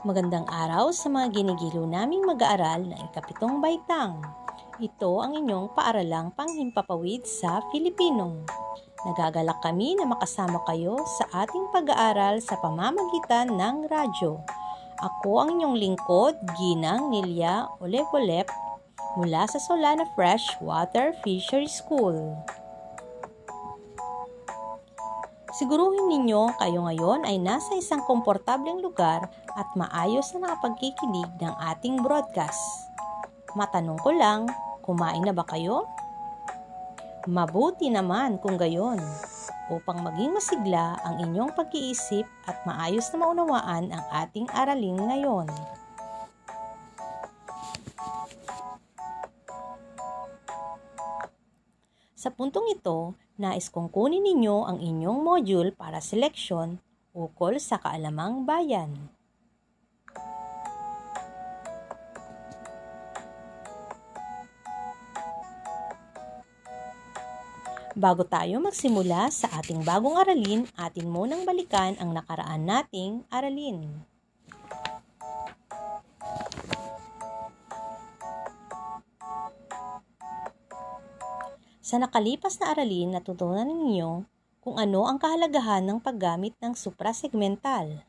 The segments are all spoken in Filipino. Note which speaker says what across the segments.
Speaker 1: Magandang araw sa mga ginigiliw naming mag-aaral ng ikapitong baitang. Ito ang inyong paaralang panghimpapawid sa Filipino. Nagagalak kami na makasama kayo sa ating pag-aaral sa pamamagitan ng radyo. Ako ang inyong lingkod, Ginang Nilya Olep-Olep, mula sa Solana Fresh Water Fishery School. Siguruhin ninyo kayo ngayon ay nasa isang komportableng lugar at maayos na nakapagkikinig ng ating broadcast. Matanong ko lang, kumain na ba kayo? Mabuti naman kung gayon upang maging masigla ang inyong pag-iisip at maayos na maunawaan ang ating aralin ngayon. Sa puntong ito, nais kong kunin ninyo ang inyong module para seleksyon ukol sa kaalamang bayan. Bago tayo magsimula sa ating bagong aralin, atin munang balikan ang nakaraan nating aralin. Sa nakalipas na aralin, natutunan ninyo kung ano ang kahalagahan ng paggamit ng suprasegmental.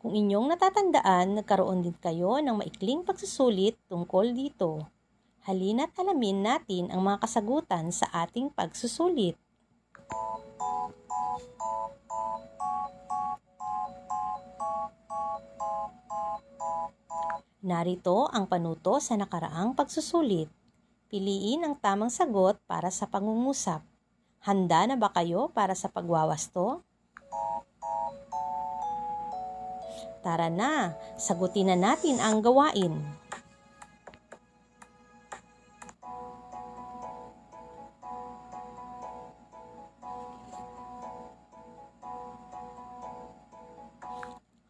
Speaker 1: Kung inyong natatandaan, nagkaroon din kayo ng maikling pagsusulit tungkol dito. Halina't alamin natin ang mga kasagutan sa ating pagsusulit. Narito ang panuto sa nakaraang pagsusulit. Piliin ang tamang sagot para sa pangungusap. Handa na ba kayo para sa pagwawasto? Tara na, sagutin na natin ang gawain.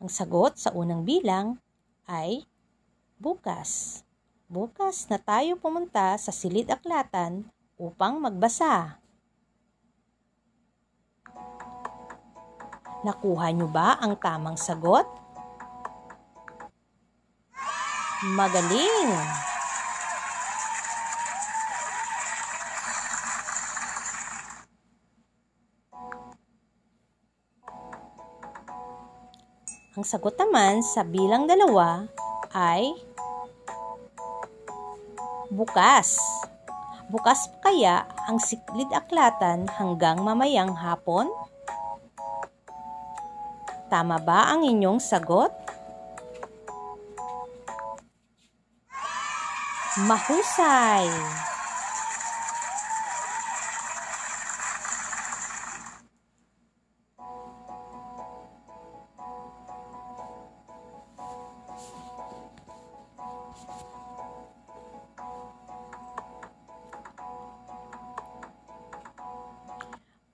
Speaker 1: Ang sagot sa unang bilang ay bukas. Bukas na tayo pumunta sa silid aklatan upang magbasa. Nakuha nyo ba ang tamang sagot? Magaling! Ang sagot naman sa bilang dalawa ay bukas. Bukas kaya ang siklid aklatan hanggang mamayang hapon? Tama ba ang inyong sagot? Mahusay!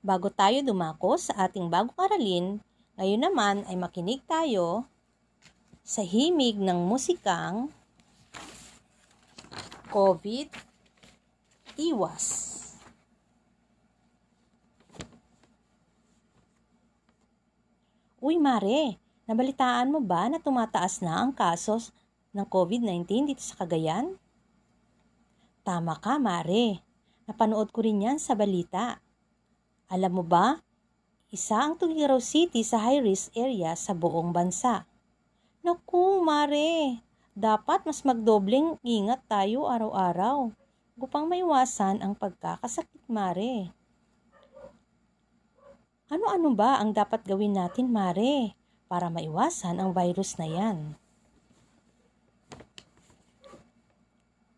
Speaker 1: Bago tayo dumako sa ating bagong aralin, ngayon naman ay makinig tayo sa himig ng musikang COVID Iwas. Uy Mare, nabalitaan mo ba na tumataas na ang kasos ng COVID-19 dito sa Cagayan? Tama ka Mare, napanood ko rin yan sa balita. Alam mo ba, isa ang Tugigaraw City sa high-risk area sa buong bansa. Naku, Mare, dapat mas magdobling ingat tayo araw-araw upang maiwasan ang pagkakasakit, Mare. Ano-ano ba ang dapat gawin natin, Mare, para maiwasan ang virus na yan?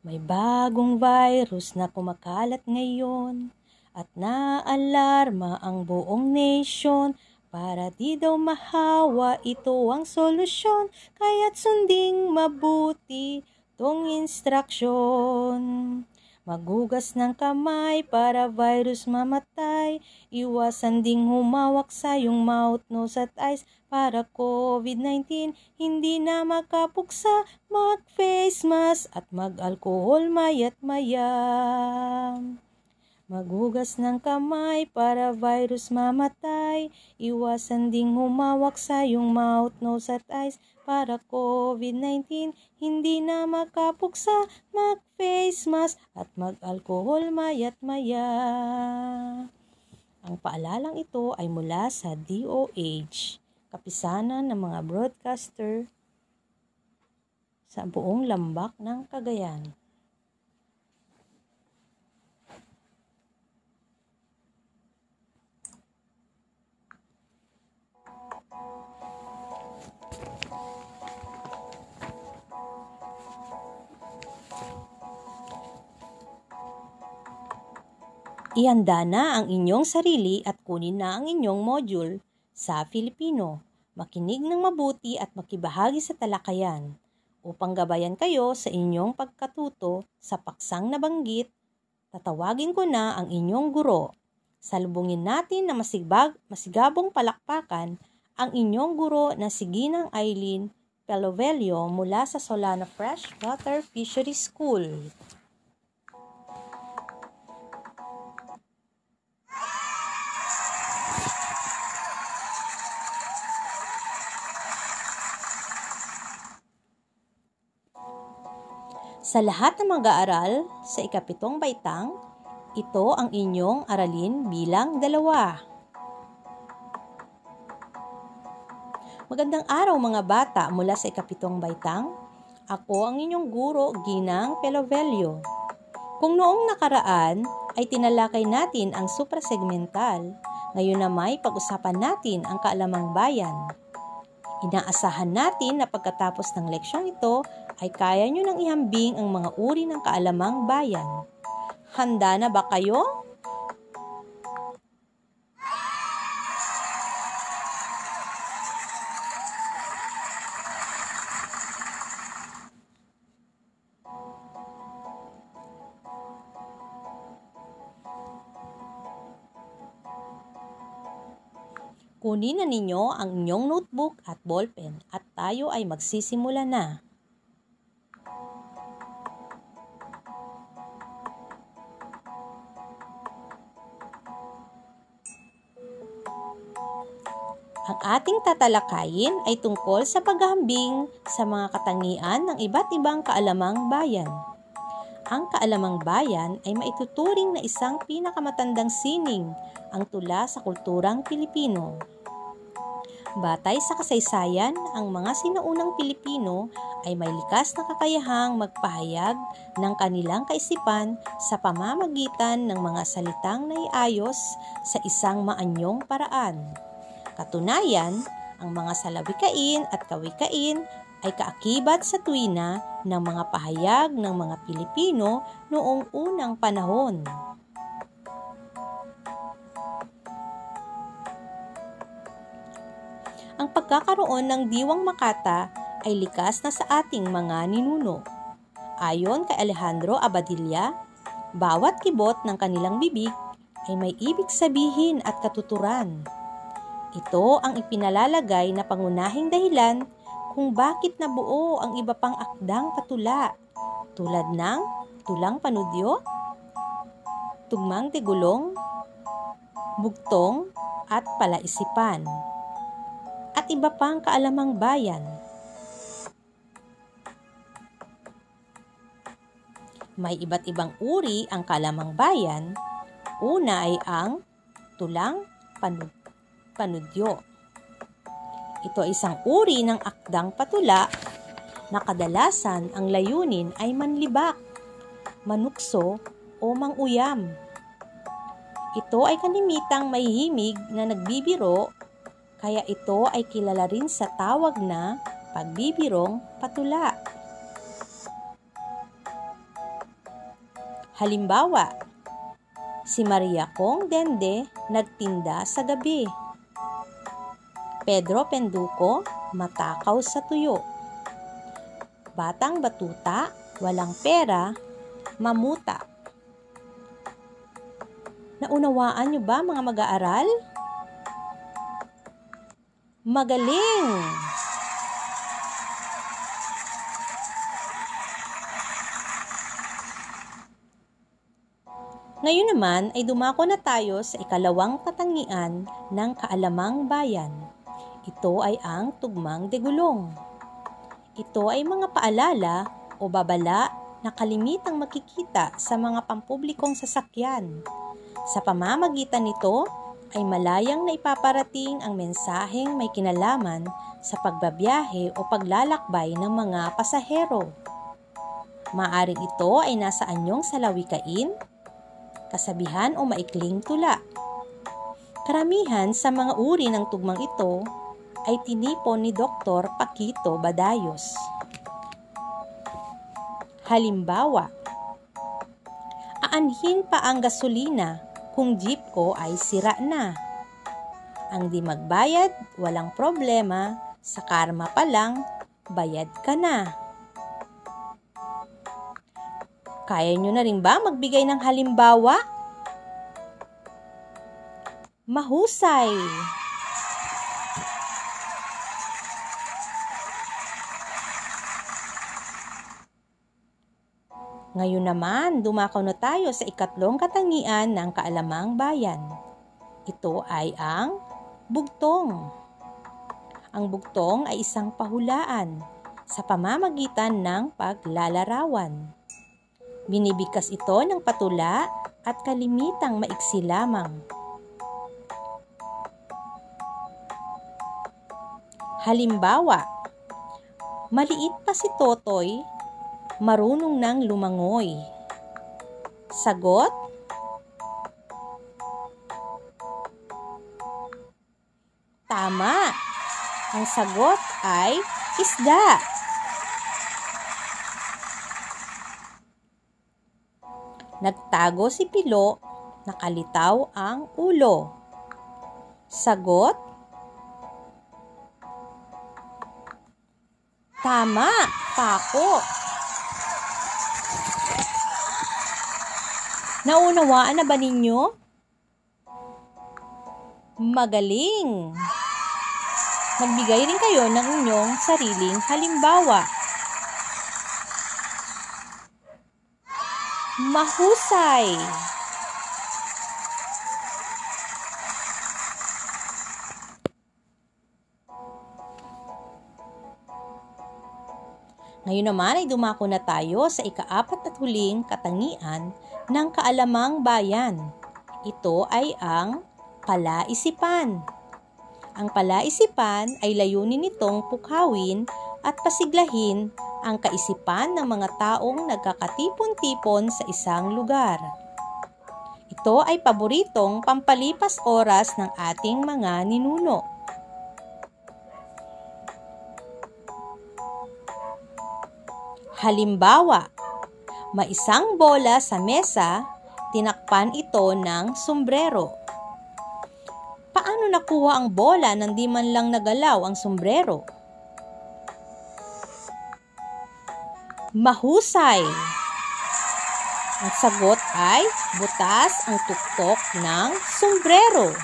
Speaker 1: May bagong virus na kumakalat ngayon at naalarma ang buong nation para di daw mahawa ito ang solusyon kaya't sunding mabuti tong instruction. Magugas ng kamay para virus mamatay. Iwasan ding humawak sa iyong mouth, nose at eyes para COVID-19 hindi na makapuksa. Mag-face mask at mag-alcohol mayat maya. Maghugas ng kamay para virus mamatay. Iwasan ding humawak sa iyong mouth, nose at eyes para COVID-19 hindi na makapuksa. Mag-face mask at mag-alcohol mayat maya. Ang paalalang ito ay mula sa DOH, kapisanan ng mga broadcaster sa buong lambak ng Cagayan. Ihanda na ang inyong sarili at kunin na ang inyong module sa Filipino. Makinig ng mabuti at makibahagi sa talakayan upang gabayan kayo sa inyong pagkatuto sa paksang nabanggit. Tatawagin ko na ang inyong guro. Salubungin natin na masigbag, masigabong palakpakan ang inyong guro na si Ginang Eileen Pelovelio mula sa Solana Freshwater Fishery School. Sa lahat ng mag-aaral sa ikapitong baitang, ito ang inyong aralin bilang dalawa. Magandang araw mga bata mula sa ikapitong baitang. Ako ang inyong guro, Ginang Pelovelio. Kung noong nakaraan ay tinalakay natin ang suprasegmental, ngayon na may pag-usapan natin ang kaalamang bayan. Inaasahan natin na pagkatapos ng leksyong ito ay kaya nyo nang ihambing ang mga uri ng kaalamang bayan. Handa na ba kayo? Kunin na ninyo ang inyong notebook at ballpen at tayo ay magsisimula na. Ang ating tatalakayin ay tungkol sa paghahambing sa mga katangian ng iba't ibang kaalamang bayan. Ang kaalamang bayan ay maituturing na isang pinakamatandang sining ang tula sa kulturang Pilipino. Batay sa kasaysayan, ang mga sinaunang Pilipino ay may likas na kakayahang magpahayag ng kanilang kaisipan sa pamamagitan ng mga salitang naiayos sa isang maanyong paraan. Katunayan, ang mga salawikain at kawikain ay kaakibat sa tuwina ng mga pahayag ng mga Pilipino noong unang panahon. Ang pagkakaroon ng diwang Makata ay likas na sa ating mga ninuno. Ayon kay Alejandro Abadilla, bawat kibot ng kanilang bibig ay may ibig sabihin at katuturan. Ito ang ipinalalagay na pangunahing dahilan kung bakit nabuo ang iba pang akdang patula tulad ng tulang panudyo, tugmang tigulong, bugtong at palaisipan, at iba pang kaalamang bayan. May iba't ibang uri ang kalamang bayan. Una ay ang tulang panud panudyo. Ito ay isang uri ng akdang patula na kadalasan ang layunin ay manlibak, manukso o manguyam. Ito ay kanimitang may himig na nagbibiro kaya ito ay kilala rin sa tawag na pagbibirong patula. Halimbawa, si Maria Kong Dende nagtinda sa gabi. Pedro Penduko, matakaw sa tuyo. Batang batuta, walang pera, mamuta. Naunawaan niyo ba mga mag-aaral? Magaling! Ngayon naman ay dumako na tayo sa ikalawang katangian ng kaalamang bayan. Ito ay ang tugmang degulong. Ito ay mga paalala o babala na kalimitang makikita sa mga pampublikong sasakyan. Sa pamamagitan nito ay malayang na ipaparating ang mensaheng may kinalaman sa pagbabiyahe o paglalakbay ng mga pasahero. Maaring ito ay nasa anyong salawikain, kasabihan o maikling tula. Karamihan sa mga uri ng tugmang ito ay tinipon ni Dr. Paquito Badayos. Halimbawa, aanhin pa ang gasolina kung jeep ko ay sira na. Ang di magbayad, walang problema, sa karma pa lang, bayad ka na. Kaya nyo na rin ba magbigay ng halimbawa? Mahusay! Ngayon naman, dumakaw na tayo sa ikatlong katangian ng kaalamang bayan. Ito ay ang bugtong. Ang bugtong ay isang pahulaan sa pamamagitan ng paglalarawan. Binibigkas ito ng patula at kalimitang maiksi lamang. Halimbawa, maliit pa si Totoy, marunong nang lumangoy. Sagot? Tama! Ang sagot ay isda. Nagtago si Pilo, nakalitaw ang ulo. Sagot? Tama, pako. Naunawaan na ba ninyo? Magaling! Magbigay rin kayo ng inyong sariling halimbawa. Mahusay! Ngayon naman ay dumako na tayo sa ikaapat at huling katangian ng kaalamang bayan. Ito ay ang palaisipan. Ang palaisipan ay layunin nitong pukawin at pasiglahin ang kaisipan ng mga taong nagkakatipon-tipon sa isang lugar. Ito ay paboritong pampalipas oras ng ating mga ninuno. Halimbawa, may isang bola sa mesa, tinakpan ito ng sombrero. Paano nakuha ang bola nang di man lang nagalaw ang sombrero? Mahusay! Ang sagot ay butas ang tuktok ng sombrero.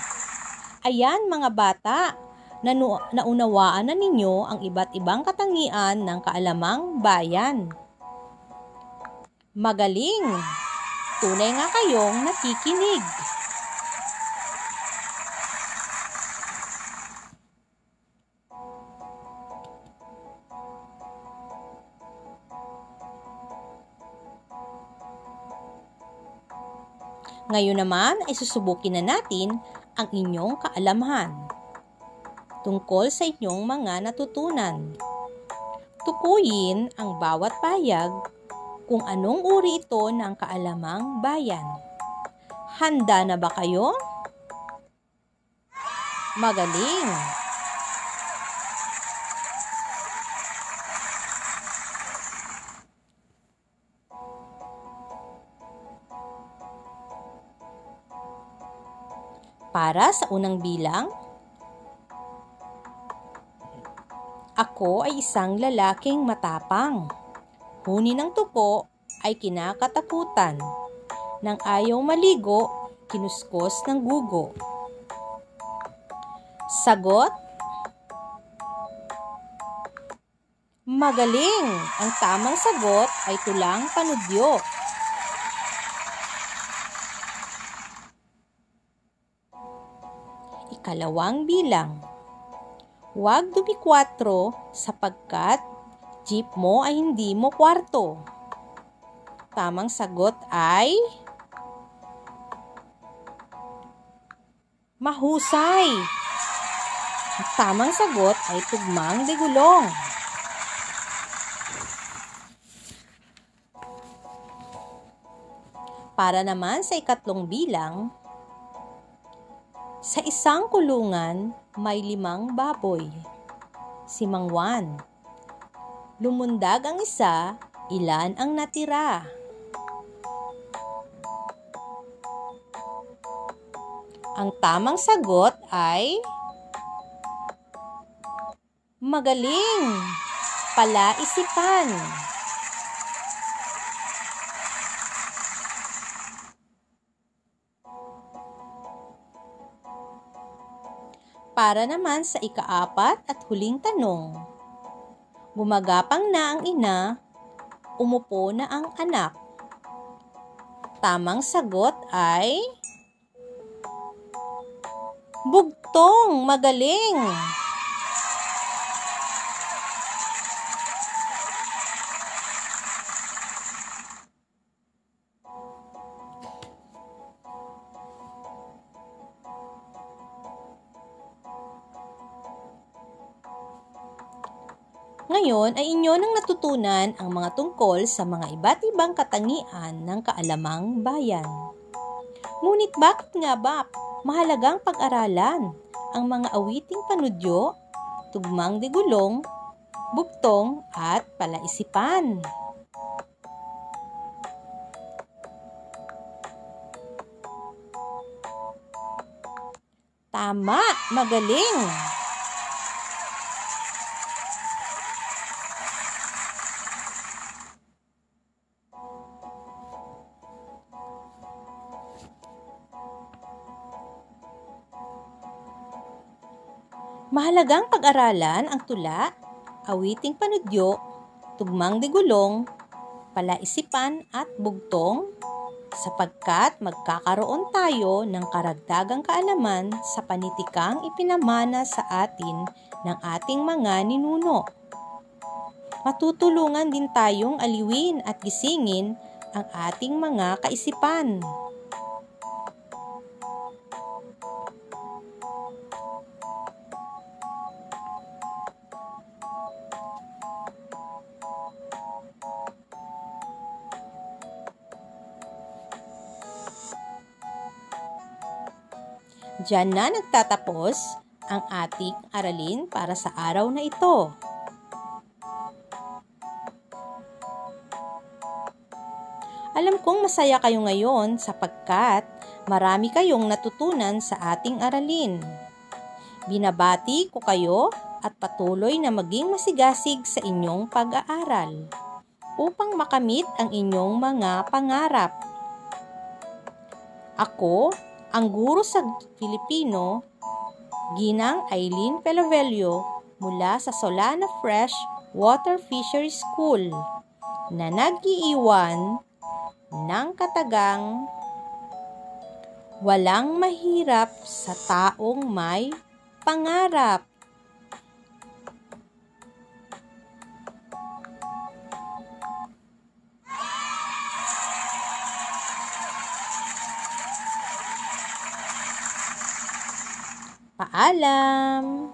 Speaker 1: Ayan mga bata, nanu- naunawaan na ninyo ang iba't ibang katangian ng kaalamang bayan. Magaling! Tunay nga kayong nakikinig. Ngayon naman ay susubukin na natin ang inyong kaalamahan tungkol sa inyong mga natutunan. Tukuyin ang bawat payag kung anong uri ito ng kaalamang bayan. Handa na ba kayo? Magaling! Para sa unang bilang, ko ay isang lalaking matapang. Huni ng tuko ay kinakatakutan. Nang ayaw maligo, kinuskos ng gugo. Sagot? Magaling! Ang tamang sagot ay tulang panudyo. Ikalawang bilang Huwag dumikwatro sapagkat jeep mo ay hindi mo kwarto. Tamang sagot ay mahusay. Tamang sagot ay tugmang de gulong. Para naman sa ikatlong bilang, sa isang kulungan may limang baboy. Si Mang Juan. Lumundag ang isa, ilan ang natira? Ang tamang sagot ay magaling, palaisipan. Para naman sa ikaapat at huling tanong. Gumagapang na ang ina, umupo na ang anak. Tamang sagot ay Bugtong, magaling. Ngayon ay inyo nang natutunan ang mga tungkol sa mga iba't ibang katangian ng kaalamang bayan. Ngunit bakit nga ba mahalagang pag-aralan ang mga awiting panudyo, tugmang digulong, buktong at palaisipan? Tama, magaling! Mahalagang pag-aralan ang tula, awiting panudyo, tugmang digulong, palaisipan at bugtong sapagkat magkakaroon tayo ng karagdagang kaalaman sa panitikang ipinamana sa atin ng ating mga ninuno. Matutulungan din tayong aliwin at gisingin ang ating mga kaisipan. Diyan na nagtatapos ang ating aralin para sa araw na ito. Alam kong masaya kayo ngayon sapagkat marami kayong natutunan sa ating aralin. Binabati ko kayo at patuloy na maging masigasig sa inyong pag-aaral upang makamit ang inyong mga pangarap. Ako ang guro sa Filipino, Ginang Eileen Pelavelio mula sa Solana Fresh Water Fishery School na nag-iiwan ng katagang walang mahirap sa taong may pangarap. Paalam!